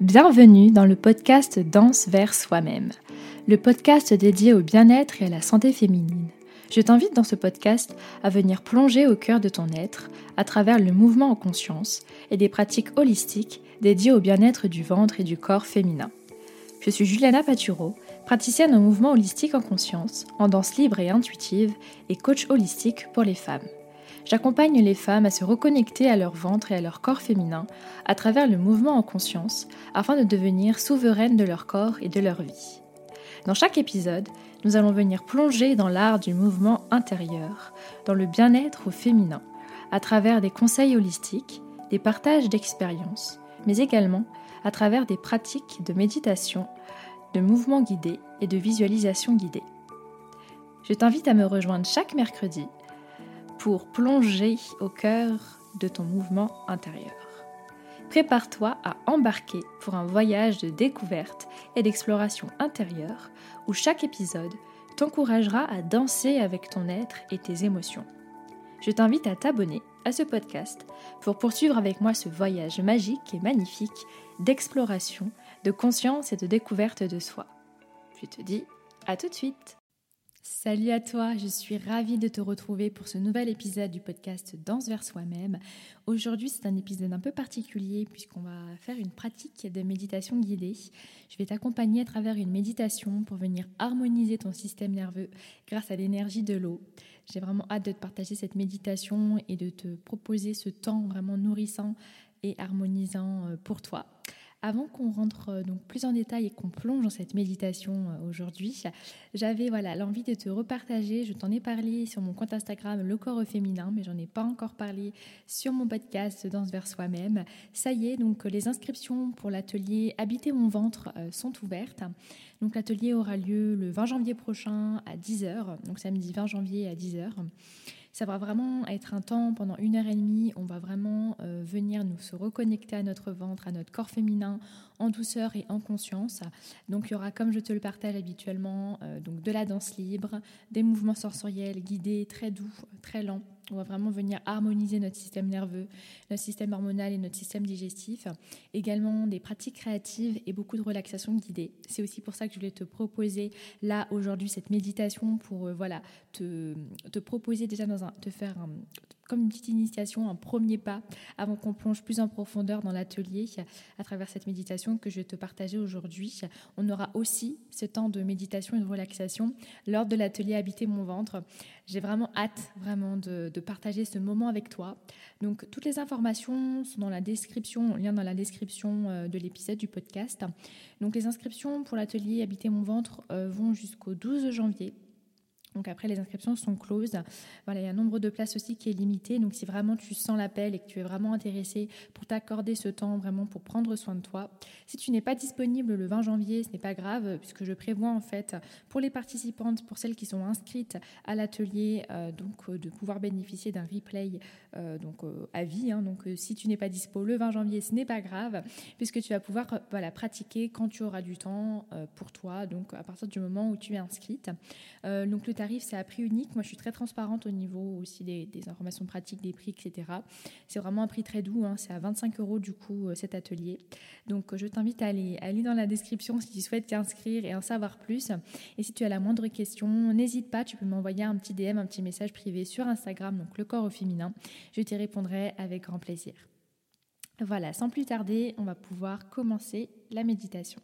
Bienvenue dans le podcast Danse vers soi-même, le podcast dédié au bien-être et à la santé féminine. Je t'invite dans ce podcast à venir plonger au cœur de ton être à travers le mouvement en conscience et des pratiques holistiques dédiées au bien-être du ventre et du corps féminin. Je suis Juliana Paturo, praticienne en mouvement holistique en conscience, en danse libre et intuitive et coach holistique pour les femmes. J'accompagne les femmes à se reconnecter à leur ventre et à leur corps féminin à travers le mouvement en conscience afin de devenir souveraines de leur corps et de leur vie. Dans chaque épisode, nous allons venir plonger dans l'art du mouvement intérieur, dans le bien-être au féminin, à travers des conseils holistiques, des partages d'expériences, mais également à travers des pratiques de méditation, de mouvement guidé et de visualisation guidée. Je t'invite à me rejoindre chaque mercredi pour plonger au cœur de ton mouvement intérieur. Prépare-toi à embarquer pour un voyage de découverte et d'exploration intérieure où chaque épisode t'encouragera à danser avec ton être et tes émotions. Je t'invite à t'abonner à ce podcast pour poursuivre avec moi ce voyage magique et magnifique d'exploration, de conscience et de découverte de soi. Je te dis à tout de suite Salut à toi, je suis ravie de te retrouver pour ce nouvel épisode du podcast Danse vers soi-même. Aujourd'hui, c'est un épisode un peu particulier puisqu'on va faire une pratique de méditation guidée. Je vais t'accompagner à travers une méditation pour venir harmoniser ton système nerveux grâce à l'énergie de l'eau. J'ai vraiment hâte de te partager cette méditation et de te proposer ce temps vraiment nourrissant et harmonisant euh, pour toi. Avant qu'on rentre euh, donc plus en détail et qu'on plonge dans cette méditation euh, aujourd'hui, j'avais voilà l'envie de te repartager. Je t'en ai parlé sur mon compte Instagram Le Corps Féminin, mais j'en ai pas encore parlé sur mon podcast Danse vers soi-même. Ça y est, donc les inscriptions pour l'atelier Habiter mon ventre euh, sont ouvertes. Donc l'atelier aura lieu le 20 janvier prochain à 10h, donc samedi 20 janvier à 10h. Ça va vraiment être un temps pendant une heure et demie. On va vraiment euh, venir nous se reconnecter à notre ventre, à notre corps féminin, en douceur et en conscience. Donc il y aura, comme je te le partage habituellement, euh, donc de la danse libre, des mouvements sensoriels guidés, très doux, très lents on va vraiment venir harmoniser notre système nerveux, notre système hormonal et notre système digestif. Également des pratiques créatives et beaucoup de relaxation guidée. C'est aussi pour ça que je voulais te proposer là aujourd'hui cette méditation pour euh, voilà te, proposer déjà dans te faire un, comme une petite initiation, un premier pas avant qu'on plonge plus en profondeur dans l'atelier à travers cette méditation que je vais te partager aujourd'hui. On aura aussi ce temps de méditation et de relaxation lors de l'atelier Habiter mon ventre. J'ai vraiment hâte vraiment de, partager ce moment avec toi. Donc toutes les informations sont dans la description, lien dans la description euh, de l'épisode du podcast. Donc les inscriptions pour l'atelier Habiter mon ventre euh, vont jusqu'au 12 janvier. Donc après, les inscriptions sont closes. Voilà, il y a un nombre de places aussi qui est limité. Donc si vraiment tu sens l'appel et que tu es vraiment intéressé pour t'accorder ce temps vraiment pour prendre soin de toi, si tu n'es pas disponible le 20 janvier, ce n'est pas grave puisque je prévois en fait pour les participantes, pour celles qui sont inscrites à l'atelier, euh, donc euh, de pouvoir bénéficier d'un replay euh, donc à vie. Hein. donc si tu n'es pas dispo le 20 janvier, ce n'est pas grave puisque tu vas pouvoir voilà pratiquer quand tu auras du temps pour toi. Donc à partir du moment où tu es inscrite. donc le c'est à prix unique. Moi, je suis très transparente au niveau aussi des, informations pratiques, des prix, etc. C'est vraiment un prix très doux. Hein. C'est à 25 euros du coup euh, cet atelier. Donc, je t'invite à aller, aller dans la description si tu souhaites t'inscrire et en savoir plus. Et si tu as la moindre question, n'hésite pas. Tu peux m'envoyer un petit DM, un petit message privé sur Instagram, donc le corps au féminin. Je t'y répondrai avec grand plaisir. Voilà, sans plus tarder, on va pouvoir commencer la méditation.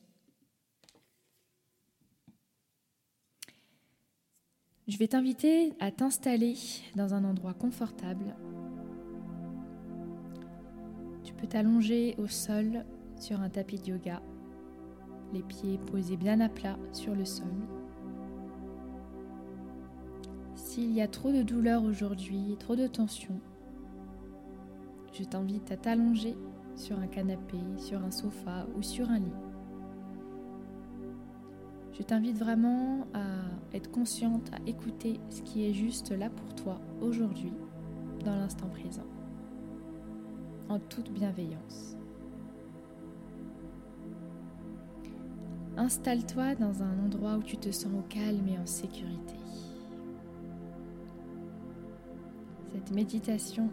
Je vais t'inviter à t'installer dans un endroit confortable. Tu peux t'allonger au sol sur un tapis de yoga, les pieds posés bien à plat sur le sol. S'il y a trop de douleur aujourd'hui, trop de tension, je t'invite à t'allonger sur un canapé, sur un sofa ou sur un lit. Je t'invite vraiment à être consciente, à écouter ce qui est juste là pour toi aujourd'hui, dans l'instant présent, en toute bienveillance. Installe-toi dans un endroit où tu te sens au calme et en sécurité. Cette méditation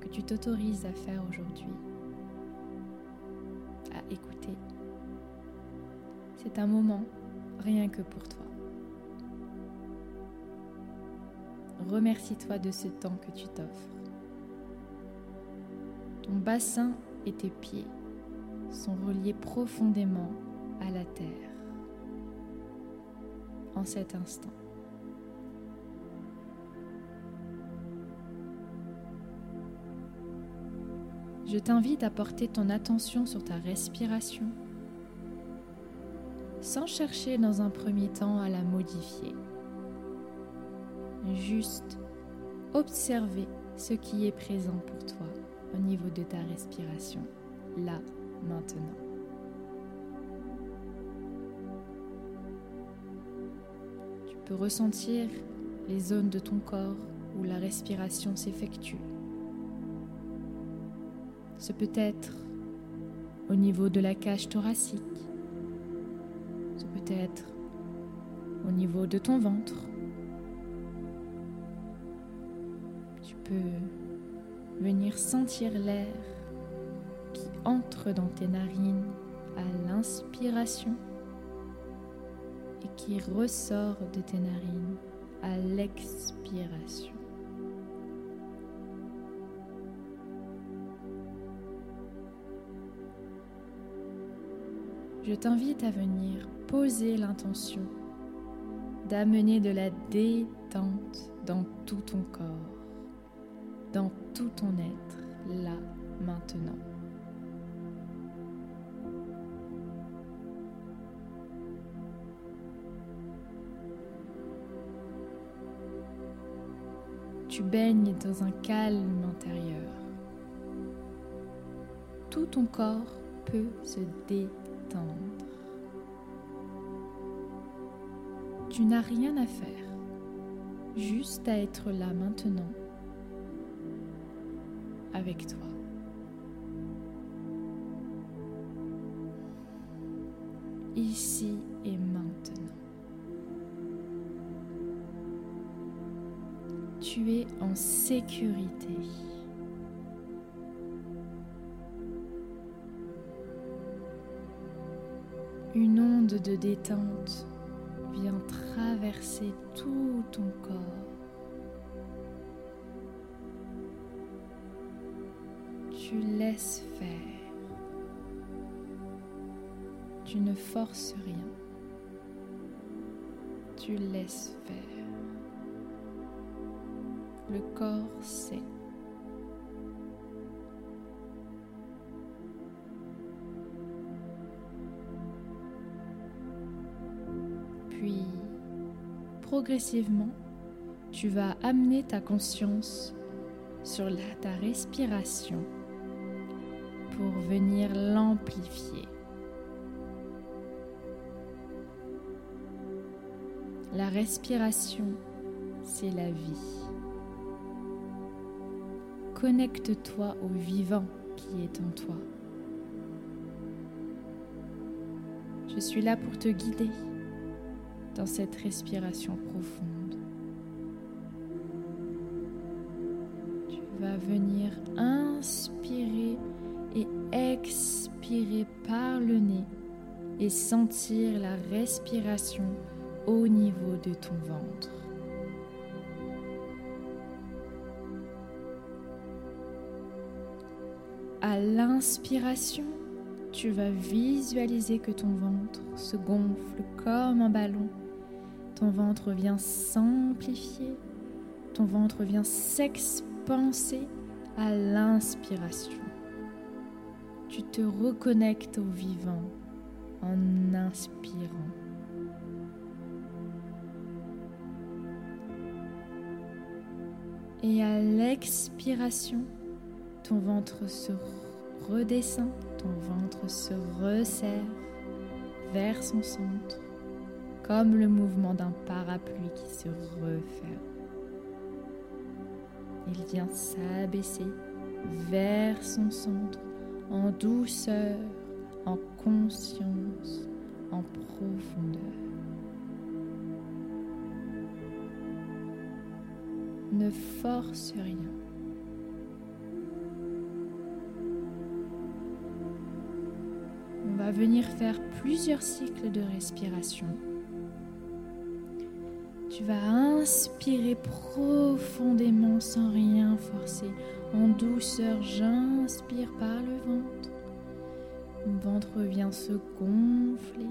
que tu t'autorises à faire aujourd'hui écouter. C'est un moment rien que pour toi. Remercie-toi de ce temps que tu t'offres. Ton bassin et tes pieds sont reliés profondément à la terre en cet instant. Je t'invite à porter ton attention sur ta respiration sans chercher dans un premier temps à la modifier. Juste observer ce qui est présent pour toi au niveau de ta respiration, là, maintenant. Tu peux ressentir les zones de ton corps où la respiration s'effectue. Ce peut être au niveau de la cage thoracique, niveau de ton ventre. Tu peux venir sentir l'air qui entre dans tes narines à l'inspiration et qui ressort de tes narines à l'expiration. je t'invite à venir poser l'intention d'amener de la détente dans tout ton corps, dans tout ton être, là, maintenant. Tu baignes dans un calme intérieur. Tout ton corps peut se détendre tu n'as rien à faire, juste à être là maintenant avec toi. Ici et maintenant. Tu es en sécurité. Une onde de détente vient traverser tout ton corps. Tu laisses faire. Tu ne forces rien. Tu laisses faire. Le corps sait. Progressivement, tu vas amener ta conscience sur ta respiration pour venir l'amplifier. La respiration, c'est la vie. Connecte-toi au vivant qui est en toi. Je suis là pour te guider dans cette respiration profonde. Tu vas venir inspirer et expirer par le nez et sentir la respiration au niveau de ton ventre. À l'inspiration, tu vas visualiser que ton ventre se gonfle comme un ballon ton ventre vient s'amplifier, ton ventre vient s'expanser à l'inspiration. Tu te reconnectes au vivant en inspirant. Et à l'expiration, ton ventre se redescend, ton ventre se resserre vers son centre comme le mouvement d'un parapluie qui se referme. Il vient s'abaisser vers son centre en douceur, en conscience, en profondeur. Ne force rien. va venir faire plusieurs cycles de respiration. Tu vas inspirer profondément sans rien forcer. En douceur, j'inspire par le ventre. Mon ventre vient se gonfler.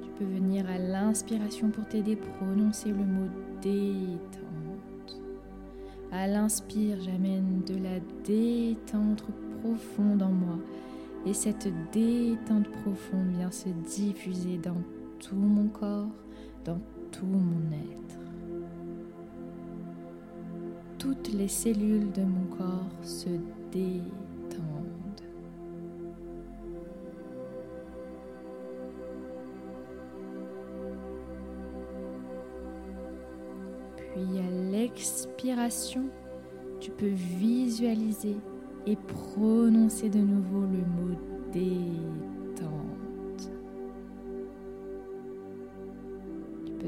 Tu peux venir à l'inspiration pour t'aider prononcer le mot détente. À l'inspire, j'amène de la détente profonde en moi. Et cette détente profonde vient se diffuser dans tout mon corps, tout mon être. Toutes les cellules de mon corps se détendent. Puis à l'expiration, tu peux visualiser et prononcer de nouveau le mot détente.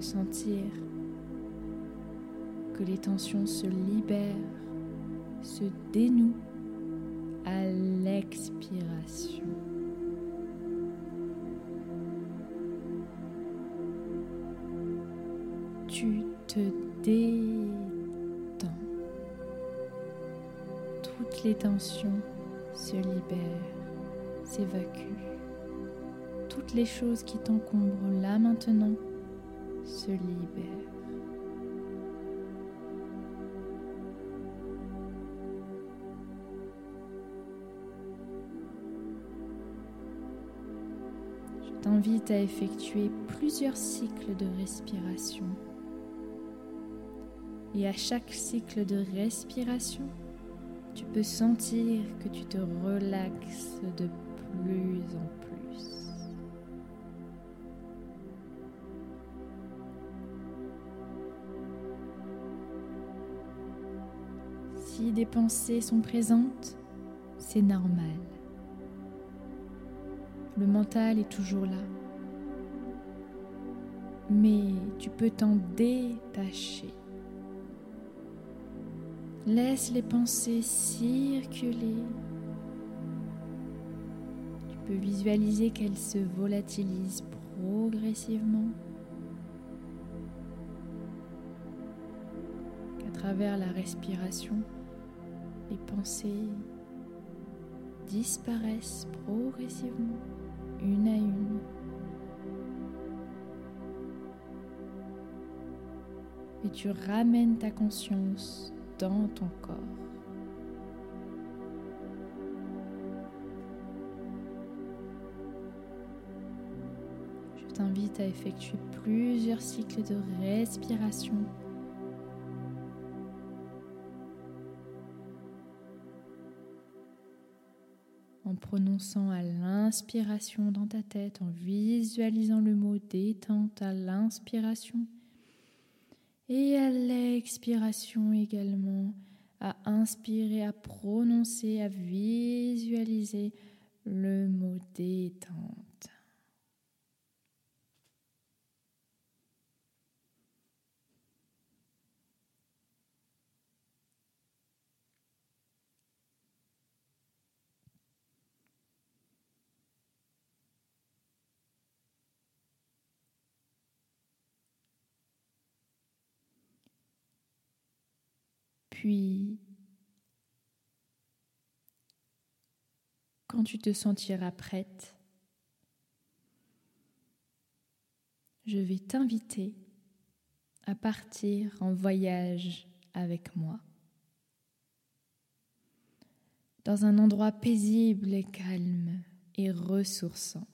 Sentir que les tensions se libèrent, se dénouent à l'expiration. Tu te détends. toutes les tensions se libèrent, s'évacuent. Toutes les choses qui t'encombrent là maintenant se libèrent. Je t'invite à effectuer plusieurs cycles de respiration. Et à chaque cycle de respiration, tu peux sentir que tu te relaxes de plus en plus. Pensées sont présentes, c'est normal. Le mental est toujours là. Mais tu peux t'en détacher. Laisse les pensées circuler. Tu peux visualiser qu'elles se volatilisent progressivement. Qu'à travers la respiration, les pensées disparaissent progressivement, une à une. Et tu ramènes ta conscience dans ton corps. Je t'invite à effectuer plusieurs cycles de respiration. Prononçant à l'inspiration dans ta tête, en visualisant le mot détente à l'inspiration et à l'expiration également, à inspirer, à prononcer, à visualiser le mot détente. Puis, quand tu te sentiras prête, je vais t'inviter à partir en voyage avec moi. Dans un endroit paisible et calme et ressourçant.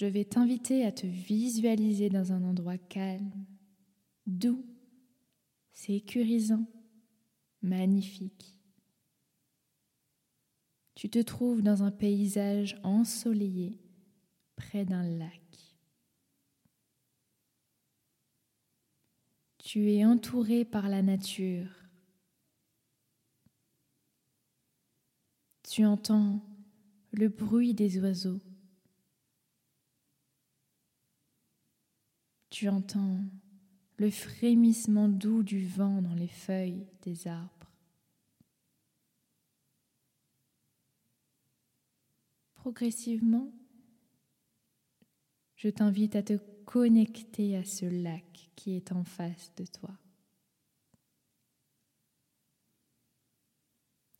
Je vais t'inviter à te visualiser dans un endroit calme, doux, sécurisant, magnifique. Tu te trouves dans un paysage ensoleillé près d'un lac. Tu es entouré par la nature. Tu entends le bruit des oiseaux Tu entends le frémissement doux du vent dans les feuilles des arbres. Progressivement, je t'invite à te connecter à ce lac qui est en face de toi,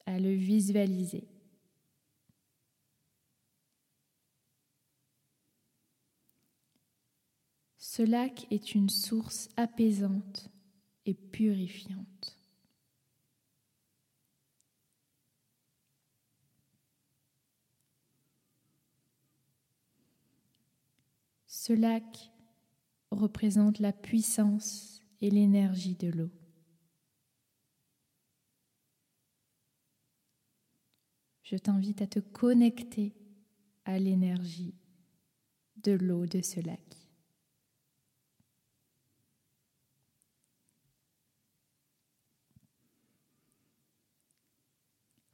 à le visualiser. Ce lac est une source apaisante et purifiante. Ce lac représente la puissance et l'énergie de l'eau. Je t'invite à te connecter à l'énergie de l'eau de ce lac.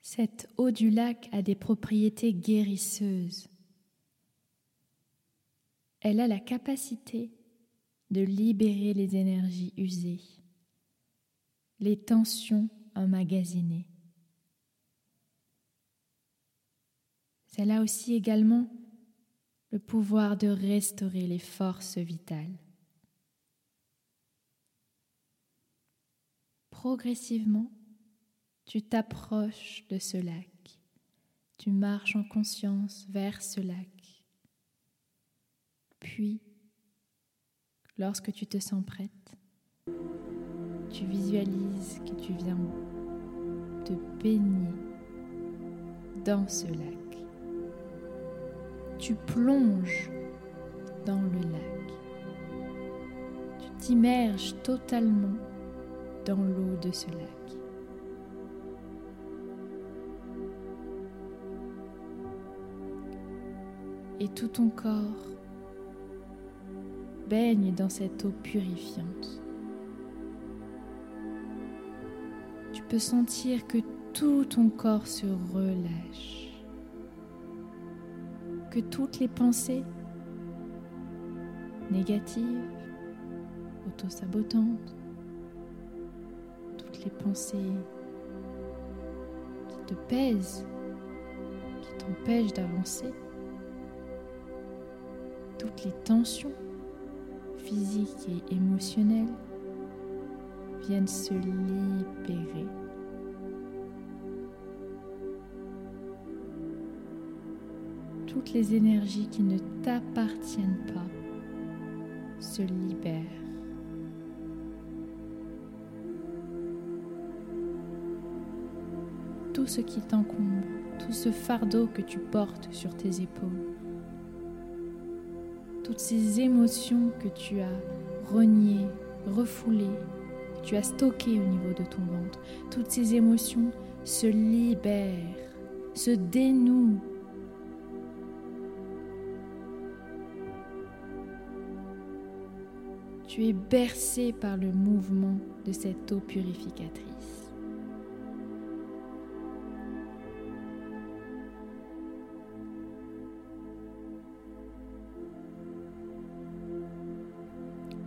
Cette eau du lac a des propriétés guérisseuses. Elle a la capacité de libérer les énergies usées, les tensions emmagasinées. Elle a aussi également le pouvoir de restaurer les forces vitales. Progressivement, tu t'approches de ce lac, tu marches en conscience vers ce lac. Puis, lorsque tu te sens prête, tu visualises que tu viens te baigner dans ce lac. Tu plonges dans le lac. Tu t'immerges totalement dans l'eau de ce lac. Et tout ton corps baigne dans cette eau purifiante. Tu peux sentir que tout ton corps se relâche, que toutes les pensées négatives, auto-sabotantes, toutes les pensées qui te pèsent, qui t'empêchent d'avancer, toutes les tensions physiques et émotionnelles viennent se libérer. Toutes les énergies qui ne t'appartiennent pas se libèrent. Tout ce qui t'encombre, tout ce fardeau que tu portes sur tes épaules, toutes ces émotions que tu as reniées, refoulées, que tu as stockées au niveau de ton ventre, toutes ces émotions se libèrent, se dénouent. Tu es bercé par le mouvement de cette eau purificatrice.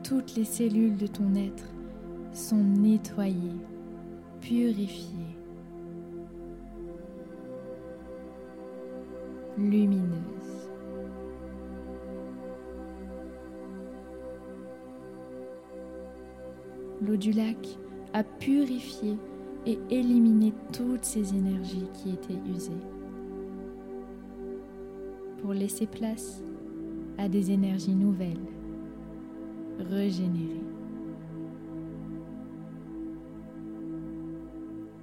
Toutes les cellules de ton être sont nettoyées, purifiées, lumineuses. L'eau du lac a purifié et éliminé toutes ces énergies qui étaient usées pour laisser place à des énergies nouvelles régénérer.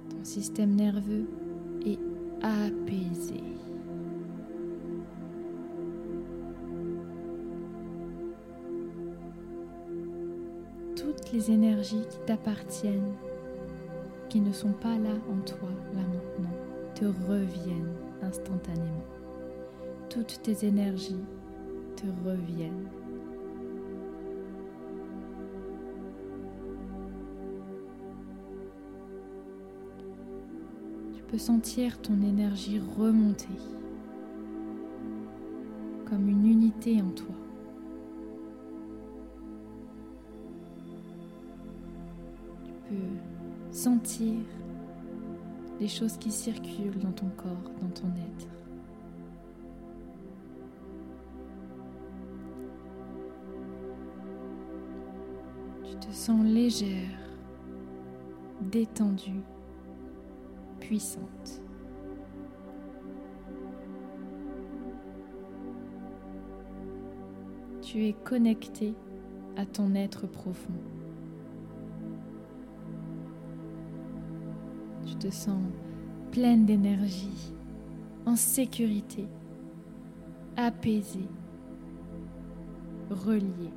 Ton système nerveux est apaisé. Toutes les énergies qui t'appartiennent, qui ne sont pas là en toi, là maintenant, te reviennent instantanément. Toutes tes énergies te reviennent. Peux sentir ton énergie remonter comme une unité en toi. peux sentir les choses qui circulent dans ton corps, dans ton être. Tu te sens légère, détendue, puissante. Tu es connecté à ton être profond. Tu te sens pleine d'énergie, en sécurité, apaisée, reliée.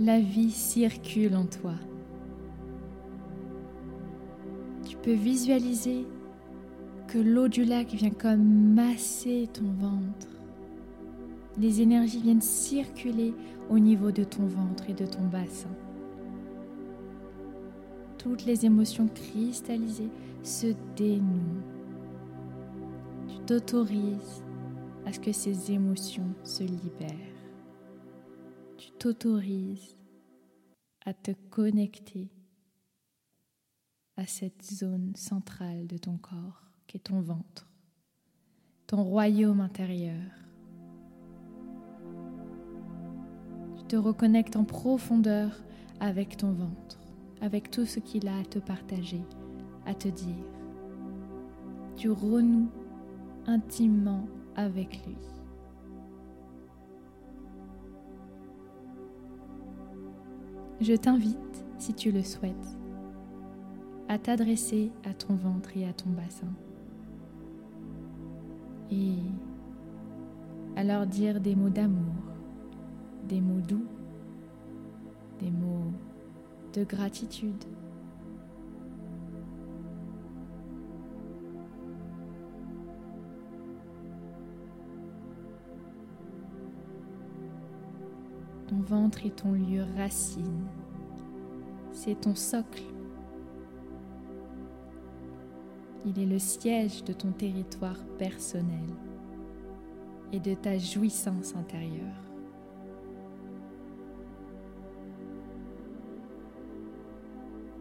La vie circule en toi. Tu peux visualiser que l'eau du lac vient comme masser ton ventre. Les énergies viennent circuler au niveau de ton ventre et de ton bassin. Toutes les émotions cristallisées se dénouent. Tu t'autorises à ce que ces émotions se libèrent. T'autorises à te connecter à cette zone centrale de ton corps qu'est ton ventre, ton royaume intérieur. Tu te reconnectes en profondeur avec ton ventre, avec tout ce qu'il a à te partager, à te dire. Tu renoues intimement avec lui. Je t'invite, si tu le souhaites, à t'adresser à ton ventre et à ton bassin et à leur dire des mots d'amour, des mots doux, des mots de gratitude. Ton ventre est ton lieu racine, c'est ton socle Il est le siège de ton territoire personnel et de ta jouissance intérieure.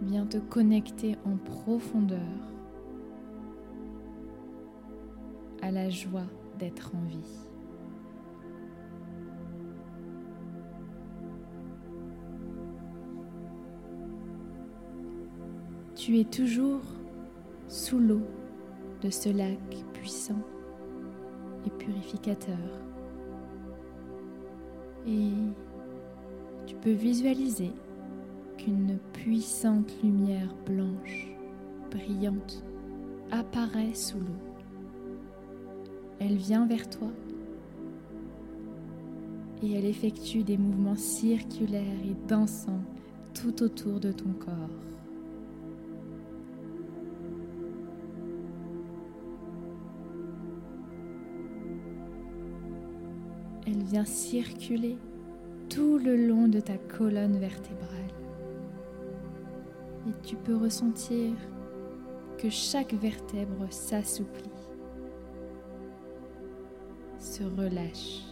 Viens te connecter en profondeur à la joie d'être en vie. Tu es toujours sous l'eau de ce lac puissant et purificateur. Et tu peux visualiser qu'une puissante lumière blanche, brillante, apparaît sous l'eau. Elle vient vers toi et elle effectue des mouvements circulaires et dansants tout autour de ton corps. Vient circuler tout le long de ta colonne vertébrale. Et tu peux ressentir que chaque vertèbre s'assouplit, se relâche.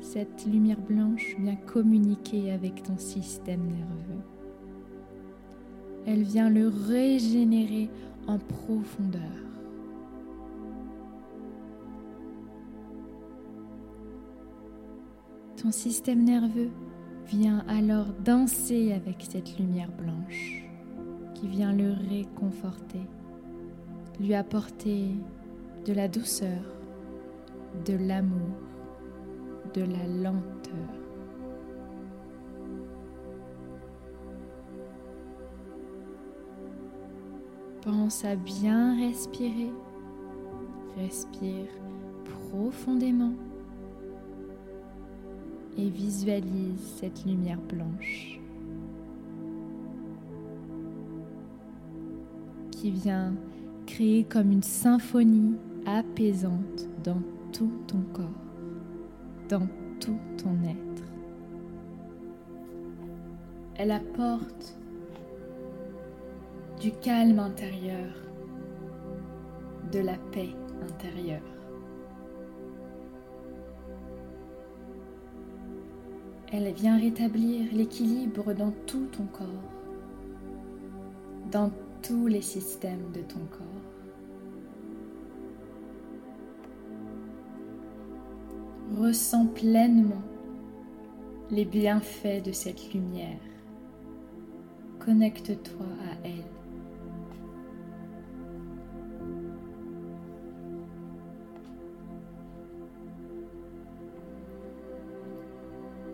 Cette lumière blanche vient communiquer avec ton système nerveux. Elle vient le régénérer en profondeur. Ton système nerveux vient alors danser avec cette lumière blanche qui vient le réconforter, lui apporter de la douceur, de l'amour, de la lenteur. Pense à bien respirer. Respire profondément et visualise cette lumière blanche qui vient créer comme une symphonie apaisante dans tout ton corps, dans tout ton être. Elle apporte du calme intérieur, de la paix intérieure. Elle vient rétablir l'équilibre dans tout ton corps, dans tous les systèmes de ton corps. Ressens pleinement les bienfaits de cette lumière. Connecte-toi à elle.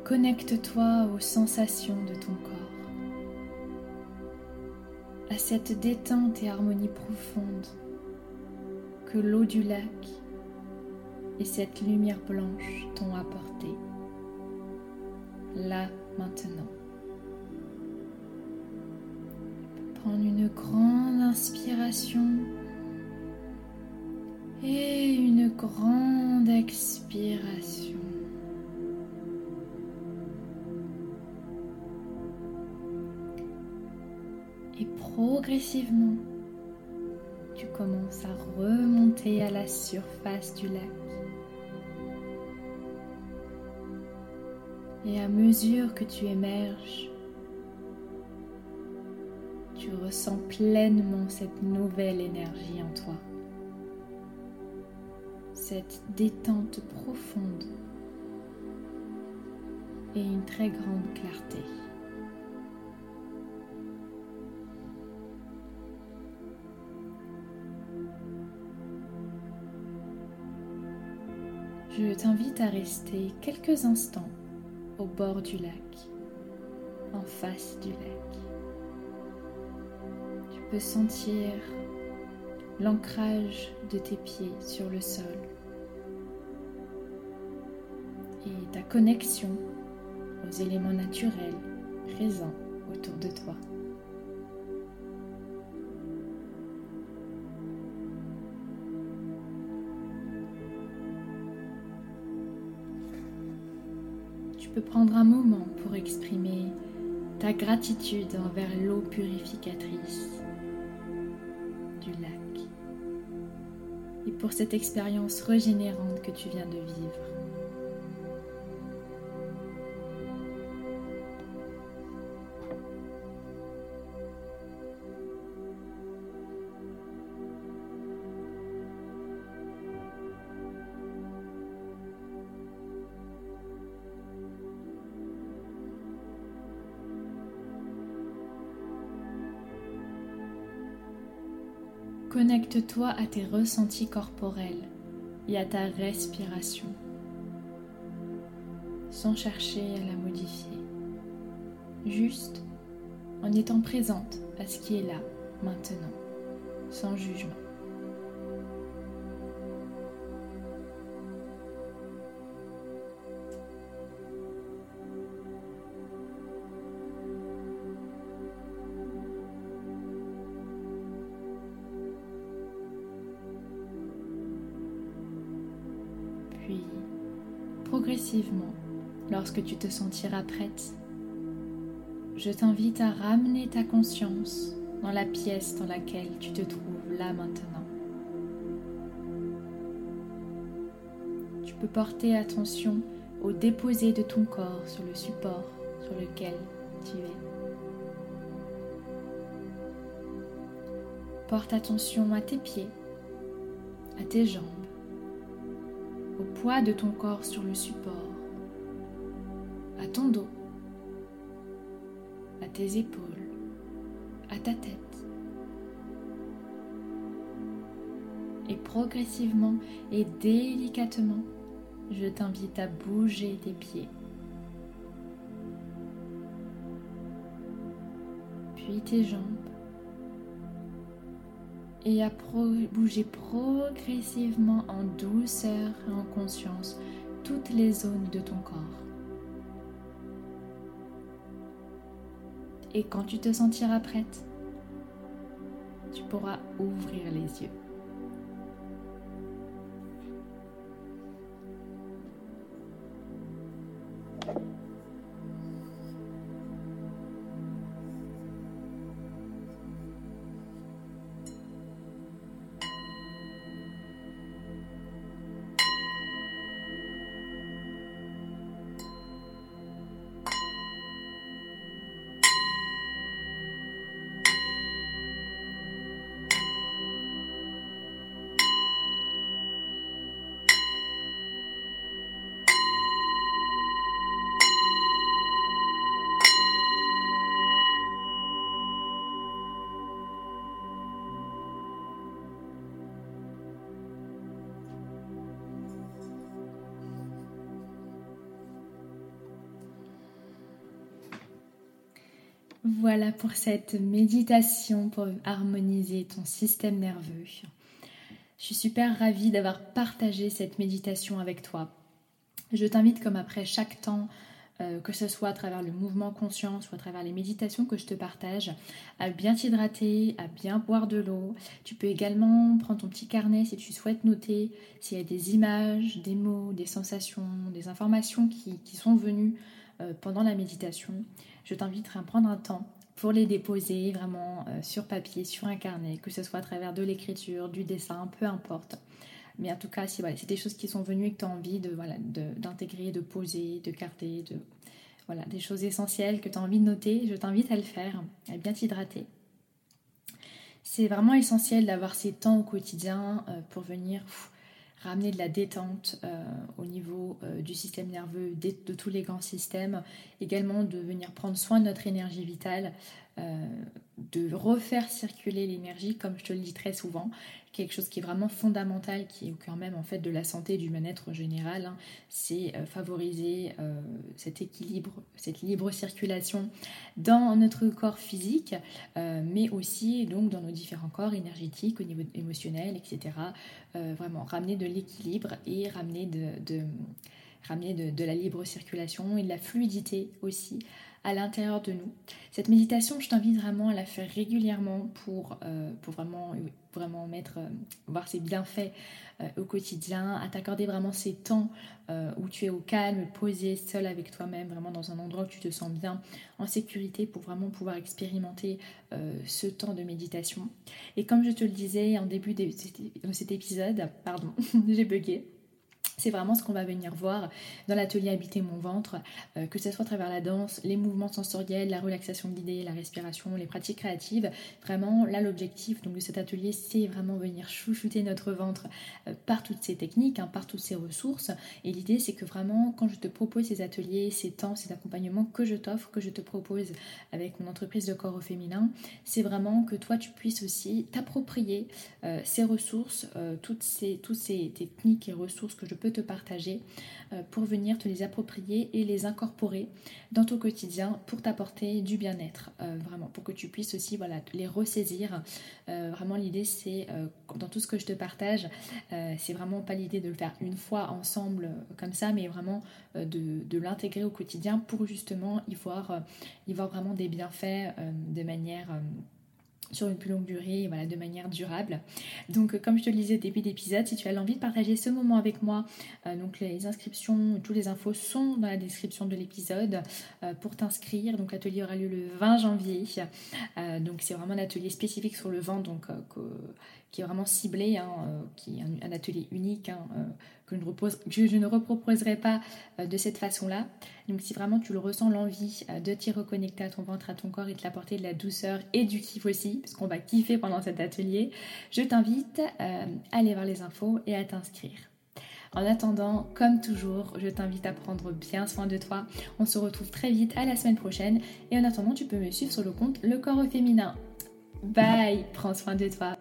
Connecte-toi aux sensations de ton corps, à cette détente et harmonie profonde que l'eau du lac et cette lumière blanche t'ont apporté. Là, maintenant. Prendre une grande inspiration et une grande expiration. Progressivement, tu commences à remonter à la surface du lac. Et à mesure que tu émerges, tu ressens pleinement cette nouvelle énergie en toi, cette détente profonde et une très grande clarté. Je t'invite à rester quelques instants au bord du lac, en face du lac. Tu peux sentir l'ancrage de tes pieds sur le sol et ta connexion aux éléments naturels présents autour de toi. Prendre un moment pour exprimer ta gratitude envers l'eau purificatrice du lac et pour cette expérience régénérante que tu viens de vivre. Connecte-toi à tes ressentis corporels et à ta respiration sans chercher à la modifier, juste en étant présente à ce qui est là, maintenant, sans jugement. Lorsque tu te sentiras prête, je t'invite à ramener ta conscience dans la pièce dans laquelle tu te trouves là maintenant. Tu peux porter attention au déposé de ton corps sur le support sur lequel tu es. Porte attention à tes pieds, à tes jambes, poids de ton corps sur le support, à ton dos, à tes épaules, à ta tête. Et progressivement et délicatement, je t'invite à bouger tes pieds. Puis tes jambes et à bouger progressivement en douceur et en conscience toutes les zones de ton corps. Et quand tu te sentiras prête, tu pourras ouvrir les yeux. Voilà pour cette méditation pour harmoniser ton système nerveux. Je suis super ravie d'avoir partagé cette méditation avec toi. Je t'invite comme après chaque temps euh, que ce soit à travers le mouvement conscient, soit à travers les méditations que je te partage, à bien t'hydrater, à bien boire de l'eau. Tu peux également prendre ton petit carnet si tu souhaites noter s'il y a des images, des mots, des sensations, des informations qui, sont venues euh, pendant la méditation. Je t'inviterai à prendre un temps pour les déposer vraiment euh, sur papier, sur un carnet, que ce soit à travers de l'écriture, du dessin, peu importe. Mais en tout cas, si voilà, c'est des choses qui sont venues et que tu as envie de voilà d'intégrer, de, poser, de garder, de voilà, des choses essentielles que tu as envie de noter, je t'invite à le faire, à bien t'hydrater. C'est vraiment essentiel d'avoir ces temps au quotidien euh, pour venir ramener de la détente euh, au niveau euh, du système nerveux, de, de, tous les grands systèmes, également de venir prendre soin de notre énergie vitale, de refaire circuler l'énergie, comme je te le dis très souvent, quelque chose qui est vraiment fondamental, qui est au cœur même en fait de la santé du bien-être général, hein, c'est euh, favoriser euh, cet équilibre, cette libre circulation dans notre corps physique, euh, mais aussi donc dans nos différents corps énergétiques, au niveau émotionnel, etc. vraiment ramener de l'équilibre et ramener de, ramener de, la libre circulation et de la fluidité aussi à l'intérieur de nous. Cette méditation, je t'invite vraiment à la faire régulièrement pour, euh, pour vraiment, vraiment mettre, euh, voir ses bienfaits euh, au quotidien, à t'accorder vraiment ces temps où tu es au calme, posé, seul avec toi-même, vraiment dans un endroit où tu te sens bien, en sécurité, pour vraiment pouvoir expérimenter ce temps de méditation. Et comme je te le disais en début de cet épisode, pardon, j'ai bugué. C'est vraiment ce qu'on va venir voir dans l'atelier Habiter mon ventre, euh, que ce soit à travers la danse, les mouvements sensoriels, la relaxation guidée, la respiration, les pratiques créatives. Vraiment, là, l'objectif de cet atelier, c'est vraiment venir chouchouter notre ventre euh, par toutes ces techniques, hein, par toutes ces ressources. Et l'idée, c'est que vraiment, quand je te propose ces ateliers, ces temps, ces accompagnements que je t'offre, que je te propose avec mon entreprise de corps au féminin, c'est vraiment que toi, tu puisses aussi t'approprier euh, ces ressources, toutes ces, toutes ces techniques et ressources que je peux te partager euh, pour venir te les approprier et les incorporer dans ton quotidien pour t'apporter du bien-être, euh, vraiment, pour que tu puisses aussi voilà, les ressaisir. Euh, vraiment, l'idée, c'est, dans tout ce que je te partage, c'est vraiment pas l'idée de le faire une fois ensemble comme ça, mais vraiment de, de l'intégrer au quotidien pour justement y voir, y voir vraiment des bienfaits de manière sur une plus longue durée, voilà, de manière durable. Donc, comme je te le disais au début d'épisode, si tu as l'envie de partager ce moment avec moi, euh, donc les inscriptions, toutes les infos sont dans la description de l'épisode euh, pour t'inscrire. Donc, l'atelier aura lieu le 20 janvier. Euh, donc, c'est vraiment un atelier spécifique sur le vent, donc qui est vraiment ciblé, hein, qui est un, atelier unique hein, que, je ne reproposerai pas de cette façon-là. Donc si vraiment tu le ressens l'envie de t'y reconnecter à ton ventre, à ton corps et de l'apporter de la douceur et du kiff aussi, parce qu'on va kiffer pendant cet atelier, je t'invite à aller voir les infos et à t'inscrire. En attendant, comme toujours, je t'invite à prendre bien soin de toi. On se retrouve très vite à la semaine prochaine. Et en attendant, tu peux me suivre sur le compte Le Corps au Féminin. Bye, prends soin de toi.